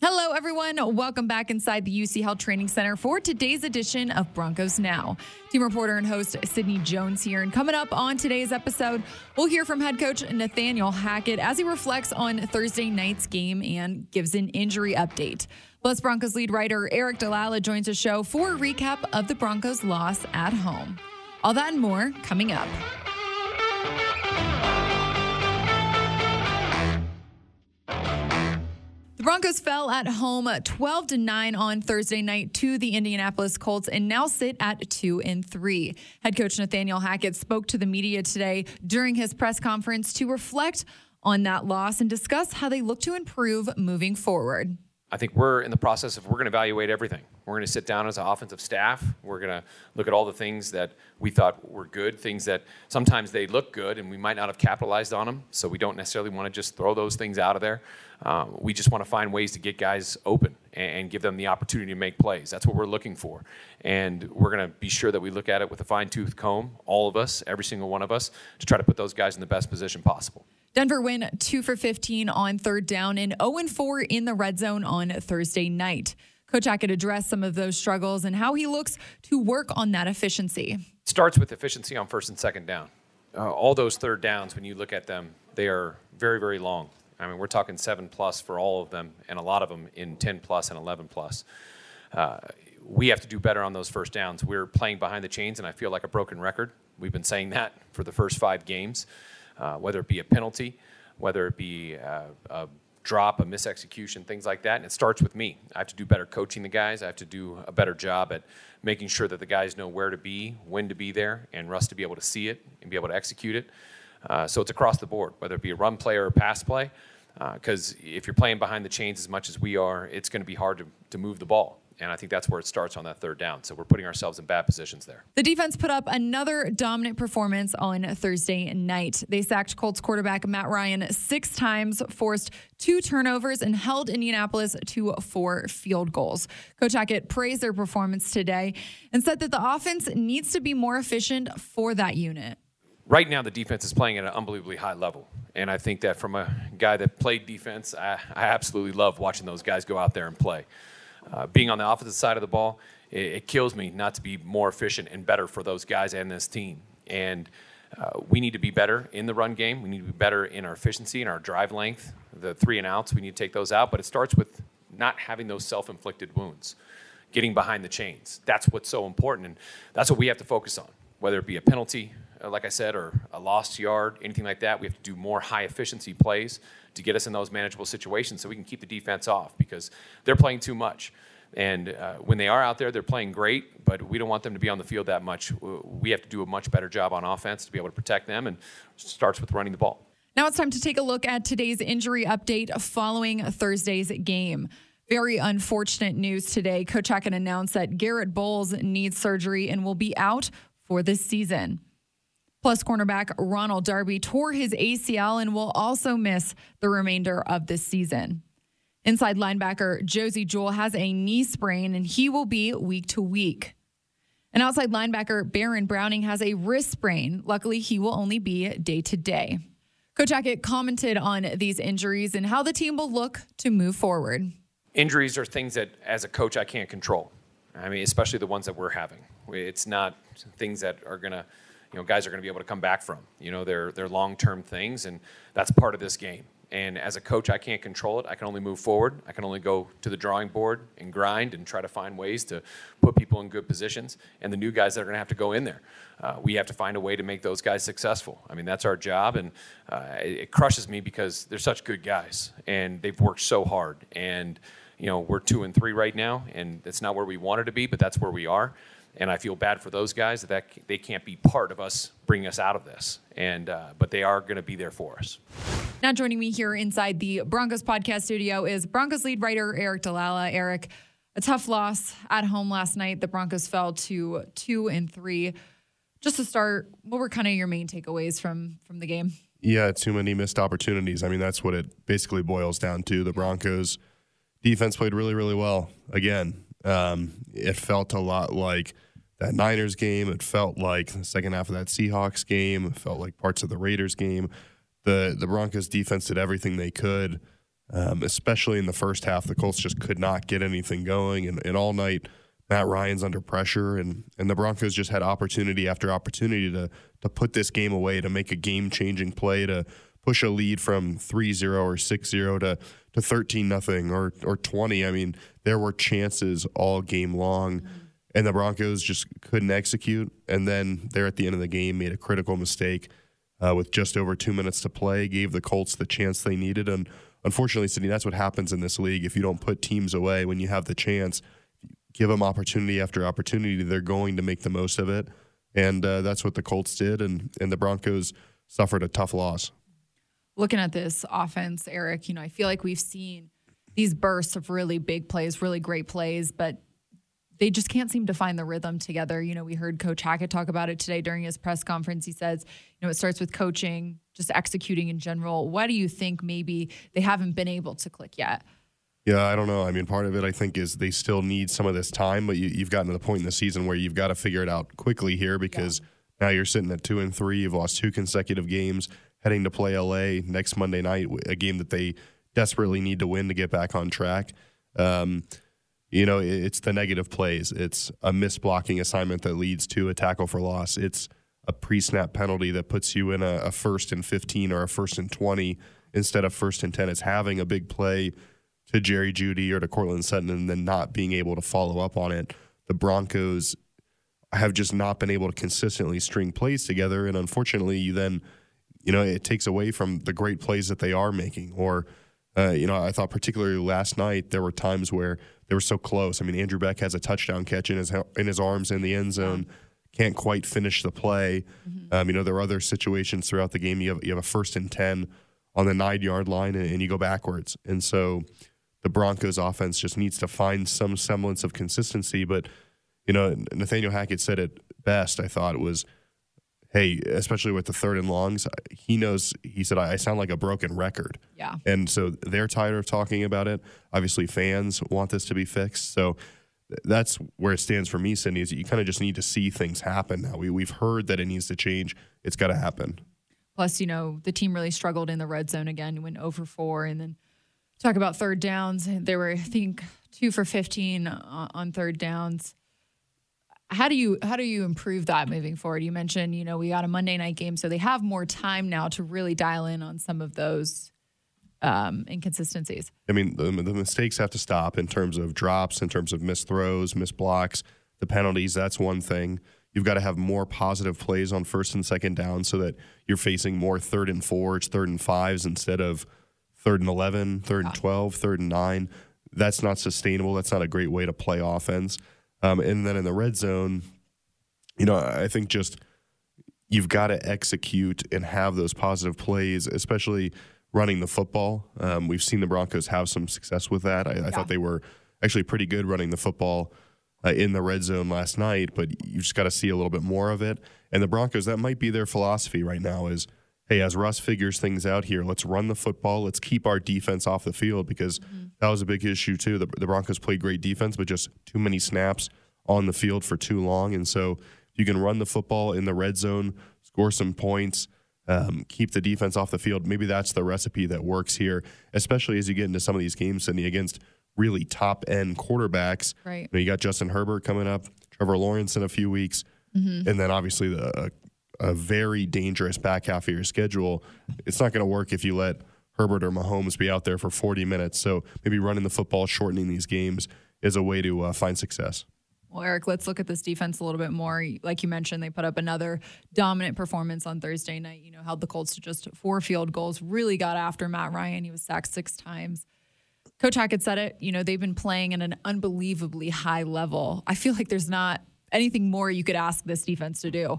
Hello, everyone. Welcome back inside the UC Health Training Center for today's edition of Broncos Now. Team reporter and host Sydney Jones here. And coming up on today's episode, we'll hear from head coach Nathaniel Hackett as he reflects on Thursday night's game and gives an injury update. Plus, Broncos lead writer Aric DiLalla joins the show for a recap of the Broncos' loss at home. All that and more coming up. The Broncos fell at home 12 to 9 on Thursday night to the Indianapolis Colts and now sit at 2 and 3. Head coach Nathaniel Hackett spoke to the media today during his press conference to reflect on that loss and discuss how they look to improve moving forward. I think we're in the process of we're going to evaluate everything. We're going to sit down as an offensive staff. We're going to look at all the things that we thought were good, things that sometimes they look good and we might not have capitalized on them. So we don't necessarily want to just throw those things out of there. Um, we just want to find ways to get guys open and, and, give them the opportunity to make plays. That's what we're looking for. And we're going to be sure that we look at it with a fine tooth comb, all of us, every single one of us, to try to put those guys in the best position possible. Denver win 2 for 15 on third down and 0 4 in the red zone on Thursday night. Coach Hackett addressed some of those struggles and how he looks to work on that efficiency. Starts with efficiency on first and second down. Uh, all those third downs, when you look at them, they are very, very long. I mean, we're talking seven plus for all of them, and a lot of them in 10 plus and 11 plus. Uh, we have to do better on those first downs. We're playing behind the chains, and I feel like a broken record. We've been saying that for the first five games, uh, whether it be a penalty, whether it be uh, a drop, a misexecution, things like that. And it starts with me. I have to do better coaching the guys. I have to do a better job at making sure that the guys know where to be, when to be there, and Russ to be able to see it and be able to execute it. Uh, so it's across the board, whether it be a run play or a pass play. Because uh, if you're playing behind the chains as much as we are, it's going to be hard to, to move the ball. And I think that's where it starts on that third down. So we're putting ourselves in bad positions there. The defense put up another dominant performance on Thursday night. They sacked Colts quarterback Matt Ryan six times, forced two turnovers, and held Indianapolis to four field goals. Coach Hackett praised their performance today and said that the offense needs to be more efficient for that unit right now the defense is playing at an unbelievably high level. And I think that from a guy that played defense, I, I absolutely love watching those guys go out there and play. Uh, being on the opposite side of the ball, it, it, kills me not to be more efficient and better for those guys and this team. And uh, we need to be better in the run game. We need to be better in our efficiency and our drive length. The three and outs, we need to take those out. But it starts with not having those self inflicted wounds, getting behind the chains. That's what's so important. And that's what we have to focus on, whether it be a penalty, like I said, or a lost yard, anything like that. We have to do more high efficiency plays to get us in those manageable situations so we can keep the defense off because they're playing too much. And uh, when they are out there, they're playing great, but we don't want them to be on the field that much. We have to do a much better job on offense to be able to protect them, and starts with running the ball. Now it's time to take a look at today's injury update following Thursday's game. Very unfortunate news today. Coach Hackett announced that Garett Bolles needs surgery and will be out for this season. Plus, cornerback Ronald Darby tore his ACL and will also miss the remainder of this season. Inside linebacker Josey Jewell has a knee sprain and he will be week to week. And outside linebacker Baron Browning has a wrist sprain. Luckily, he will only be day to day. Coach Hackett commented on these injuries and how the team will look to move forward. Injuries are things that, as a coach, I can't control. I mean, especially the ones that we're having. It's not things that are going to you know guys are going to be able to come back from. You know, they're they're long term things, and that's part of this game. And as a coach, I can't control it. I can only move forward. I can only go to the drawing board and grind and try to find ways to put people in good positions. And the new guys that are going to have to go in there, uh, we have to find a way to make those guys successful. I mean, that's our job, and uh, it, it crushes me because they're such good guys and they've worked so hard. And you know, we're two and three right now, and it's not where we wanted to be, but that's where we are and I feel bad for those guys that, that they can't be part of us bringing us out of this. And uh, but they are going to be there for us. Now joining me here inside the Broncos podcast studio is Broncos lead writer Aric DiLalla. Aric, a tough loss at home last night. The Broncos fell to two and three. Just to start, what were kind of your main takeaways from from the game? Yeah, too many missed opportunities. I mean, that's what it basically boils down to. The Broncos defense played really, really well again. Um, it felt a lot like that Niners game. It felt like the second half of that Seahawks game. It felt like parts of the Raiders game. The the Broncos defense did everything they could um, especially in the first half. The Colts just could not get anything going, and, and all night Matt Ryan's under pressure, and and the Broncos just had opportunity after opportunity to to put this game away, to make a game changing play, to push a lead from 3-0 or 6-0 to to 13 nothing or or 20. I mean, there were chances all game long. And the Broncos just couldn't execute. And then there at the end of the game, made a critical mistake uh, with just over two minutes to play, gave the Colts the chance they needed. And unfortunately, Sydney, that's what happens in this league. If you don't put teams away when you have the chance, give them opportunity after opportunity, they're going to make the most of it. And uh, that's what the Colts did. And, and the Broncos suffered a tough loss. Looking at this offense, Aric, you know, I feel like we've seen these bursts of really big plays, really great plays, but they just can't seem to find the rhythm together. You know, we heard Coach Hackett talk about it today during his press conference. He says, you know, it starts with coaching, just executing in general. Why do you think maybe they haven't been able to click yet? Yeah, I don't know. I mean, part of it I think is they still need some of this time, but you, have gotten to the point in the season where you've got to figure it out quickly here because yeah. now you're sitting at two and three. You've lost two consecutive games, heading to play LA next Monday night, a game that they desperately need to win to get back on track. Um, you know, it's the negative plays. It's a missed blocking assignment that leads to a tackle for loss. It's a pre-snap penalty that puts you in a, a first and 15 or a first and 20 instead of first and 10. It's having a big play to Jerry Jeudy or to Courtland Sutton and then not being able to follow up on it. The Broncos have just not been able to consistently string plays together. And unfortunately, you then, you know, it takes away from the great plays that they are making. Or, uh, you know, I thought particularly last night, there were times where – they were so close. I mean, Andrew Beck has a touchdown catch in his in his arms in the end zone. Can't quite finish the play. Mm-hmm. Um, you know, there are other situations throughout the game. You have you have a first and ten on the nine yard line, and, and you go backwards. And so, the Broncos offense just needs to find some semblance of consistency. But you know, Nathaniel Hackett said it best. I thought was hey, especially with the third and longs, he knows, he said, I, sound like a broken record. Yeah. And so they're tired of talking about it. Obviously, fans want this to be fixed. So that's where it stands for me, Cindy, is that you kind of just need to see things happen now. We, we've heard that it needs to change. It's got to happen. Plus, you know, the team really struggled in the red zone again, went over 4. And then talk about third downs. They were, I think, two for 15 uh, on third downs how do you how do you improve that moving forward? You mentioned, you know, we got a Monday night game, so they have more time now to really dial in on some of those um, inconsistencies. I mean, the, the mistakes have to stop in terms of drops, in terms of missed throws, missed blocks, the penalties. That's one thing. You've got to have more positive plays on first and second down so that you're facing more third and fours, third and fives instead of third and 11, third and 12, third and nine. That's not sustainable. That's not a great way to play offense. Um, and then in the red zone, you know, I think just you've got to execute and have those positive plays, especially running the football. Um, we've seen the Broncos have some success with that. I, I thought they were actually pretty good running the football uh, in the red zone last night, but you just got to see a little bit more of it. And the Broncos, that might be their philosophy right now is, hey, as Russ figures things out here, let's run the football. Let's keep our defense off the field because mm-hmm. That was a big issue too. The, the Broncos played great defense, but just too many snaps on the field for too long. And so if you can run the football in the red zone, score some points, um, keep the defense off the field, maybe that's the recipe that works here, especially as you get into some of these games, Cindy, against really top end quarterbacks. Right. You, know, you got Justin Herbert coming up, Trevor Lawrence in a few weeks, mm-hmm. and then obviously the, a very dangerous back half of your schedule. It's not going to work if you let Herbert or Mahomes be out there for 40 minutes. So maybe running the football, shortening these games is a way to uh, find success. Well, Aric, let's look at this defense a little bit more. Like you mentioned, they put up another dominant performance on Thursday night. You know, held the Colts to just four field goals, really got after Matt Ryan. He was sacked six times. Coach Hackett said it, you know, they've been playing at an unbelievably high level. I feel like there's not anything more you could ask this defense to do.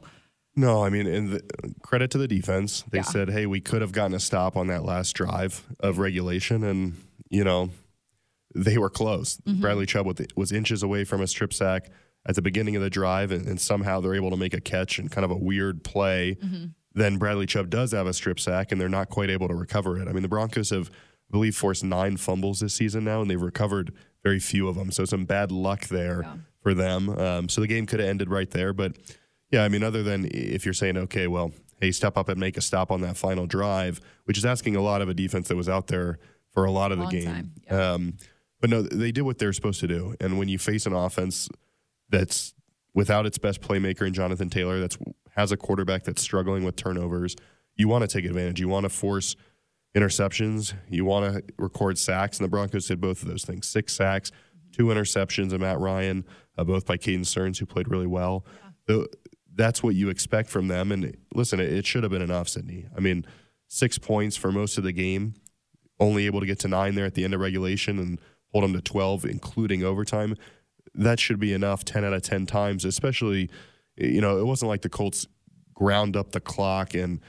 No, I mean, in the, credit to the defense. They yeah. said, hey, we could have gotten a stop on that last drive of regulation. And, you know, they were close. Mm-hmm. Bradley Chubb was inches away from a strip sack at the beginning of the drive, and, and somehow they're able to make a catch and kind of a weird play. Mm-hmm. Then Bradley Chubb does have a strip sack, and they're not quite able to recover it. I mean, the Broncos have, I believe, forced nine fumbles this season now, and they've recovered very few of them. So some bad luck there yeah. for them. Um, so the game could have ended right there. But yeah, I mean, other than if you're saying, okay, well, hey, step up and make a stop on that final drive, which is asking a lot of a defense that was out there for a lot of the game. yeah. Um, but no, they did what they're supposed to do. And when you face an offense that's without its best playmaker in Jonathan Taylor, that's has a quarterback that's struggling with turnovers, you want to take advantage. You want to force interceptions. You want to record sacks, and the Broncos did both of those things: six sacks, two interceptions of Matt Ryan, uh, both by Caden Sterns, who played really well. The- that's what you expect from them. And listen, it, it should have been enough, Sydney. I mean, six points for most of the game, only able to get to nine there at the end of regulation and hold them to 12, including overtime. That should be enough 10 out of 10 times, especially, you know, it wasn't like the Colts ground up the clock and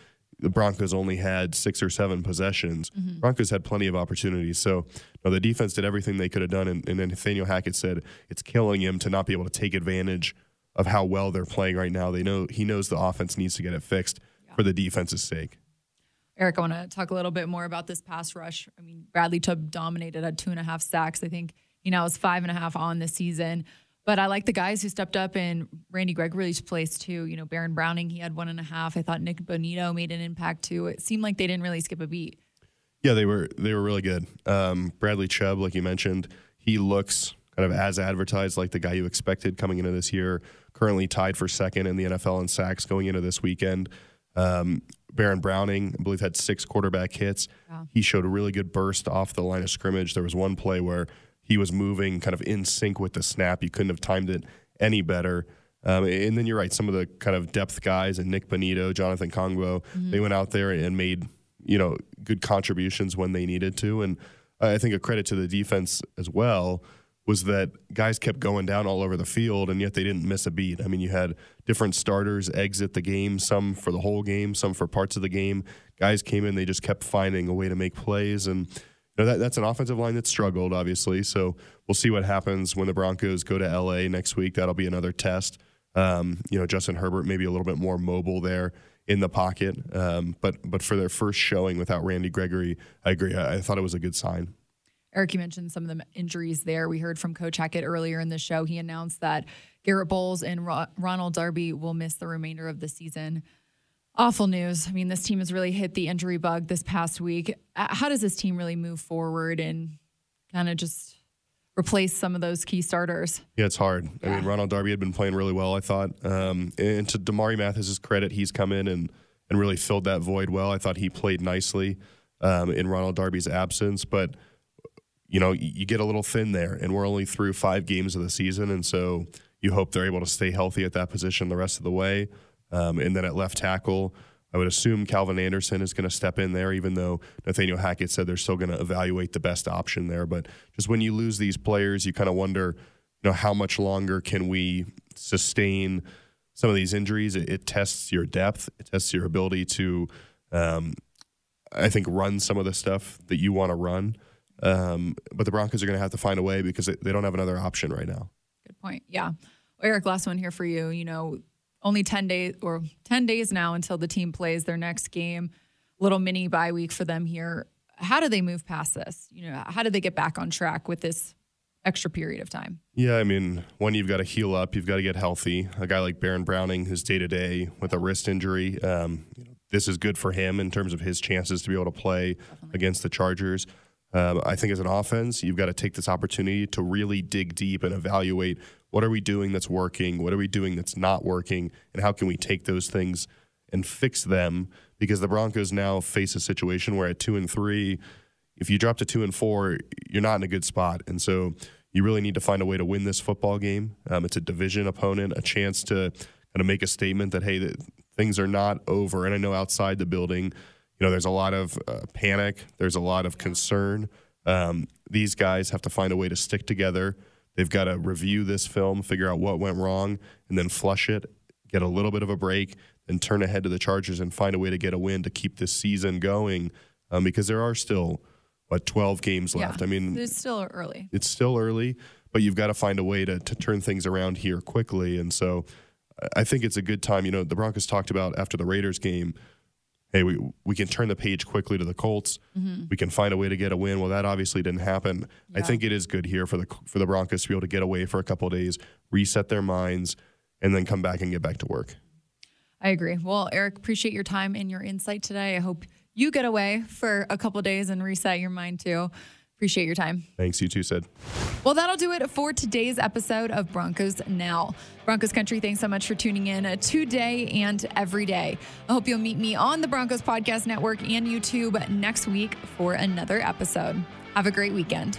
the Broncos only had six or seven possessions. Mm-hmm. Broncos had plenty of opportunities. So no, the defense did everything they could have done. And, and then Nathaniel Hackett said it's killing him to not be able to take advantage of how well they're playing right now. They know he knows the offense needs to get it fixed for the defense's sake. Aric, I want to talk a little bit more about this pass rush. I mean, Bradley Chubb dominated at two and a half sacks. I think he now is five and a half on the season. But I like the guys who stepped up in Randy Gregory's place too. You know, Baron Browning, he had one and a half. I thought Nik Bonitto made an impact too. It seemed like they didn't really skip a beat. Yeah, they were they were really good. Um, Bradley Chubb, like you mentioned, he looks kind of as advertised, like the guy you expected coming into this year. Currently tied for second in the NFL in sacks going into this weekend. Um, Baron Browning, I believe, had six quarterback hits. He showed a really good burst off the line of scrimmage. There was one play where he was moving kind of in sync with the snap. You couldn't have timed it any better. Um, and then you're right, some of the kind of depth guys and Nik Bonitto, Jonathan Kongbo, they went out there and made you know good contributions when they needed to. And I think a credit to the defense as well was that guys kept going down all over the field and yet they didn't miss a beat. I mean, you had different starters exit the game, some for the whole game, some for parts of the game. Guys came in, they just kept finding a way to make plays and you know, that, that's an offensive line that struggled, obviously. So we'll see what happens when the Broncos go to LA next week. That'll be another test. Um, you know, Justin Herbert maybe a little bit more mobile there in the pocket. Um, but but for their first showing without Randy Gregory, I agree. I, I thought it was a good sign. Aric, you mentioned some of the injuries there. We heard from Coach Hackett earlier in the show. He announced that Garett Bolles and Ro- Ronald Darby will miss the remainder of the season. Awful news. I mean, this team has really hit the injury bug this past week. Uh, How does this team really move forward and kind of just replace some of those key starters? Yeah, it's hard. I mean, Ronald Darby had been playing really well, I thought. Um, and to Damari Mathis's credit, he's come in and, and really filled that void well. I thought he played nicely um, in Ronald Darby's absence, but you know, you, get a little thin there, and we're only through five games of the season, and so you hope they're able to stay healthy at that position the rest of the way. Um, and then at left tackle, I would assume Calvin Anderson is going to step in there, even though Nathaniel Hackett said they're still going to evaluate the best option there. But just when you lose these players, you kind of wonder, you know, how much longer can we sustain some of these injuries? It, it tests your depth, it tests your ability to, um, I think, run some of the stuff that you want to run. Um, but the Broncos are going to have to find a way because they, they don't have another option right now. Good point. Yeah. Aric, last one here for you. You know, only 10 days or 10 days now until the team plays their next game. Little mini bye week for them here. How do they move past this? You know, how do they get back on track with this extra period of time? Yeah, I mean, one, you've got to heal up, you've got to get healthy. A guy like Baron Browning, who's day to day with a wrist injury, um, you know, this is good for him in terms of his chances to be able to play against the Chargers. Um, I think as an offense, you've got to take this opportunity to really dig deep and evaluate what are we doing that's working, what are we doing that's not working, and how can we take those things and fix them? Because the Broncos now face a situation where at two and three, if you drop to two and four, you're not in a good spot, and so you really need to find a way to win this football game. Um, it's a division opponent, a chance to kind of make a statement that hey, that things are not over. And I know outside the building, you know, there's a lot of uh, panic, there's a lot of concern. Um, these guys have to find a way to stick together. They've got to review this film, figure out what went wrong, and then flush it, get a little bit of a break, and turn ahead to the Chargers and find a way to get a win to keep this season going. Um, because there are still what 12 games left. I mean, it's still early. it's still early, but you've got to find a way to, to turn things around here quickly. And so I think it's a good time. You know, the Broncos talked about after the Raiders game, hey, we, we can turn the page quickly to the Colts. Mm-hmm. We can find a way to get a win. Well, that obviously didn't happen. I think it is good here for the for the Broncos to be able to get away for a couple of days, reset their minds, and then come back and get back to work. I agree. Well, Aric, appreciate your time and your insight today. I hope you get away for a couple days and reset your mind too. Appreciate your time. Thanks, you too, Sid. Well, that'll do it for today's episode of Broncos Now. Broncos Country, thanks so much for tuning in uh, today and every day. I hope you'll meet me on the Broncos Podcast Network and YouTube next week for another episode. Have a great weekend.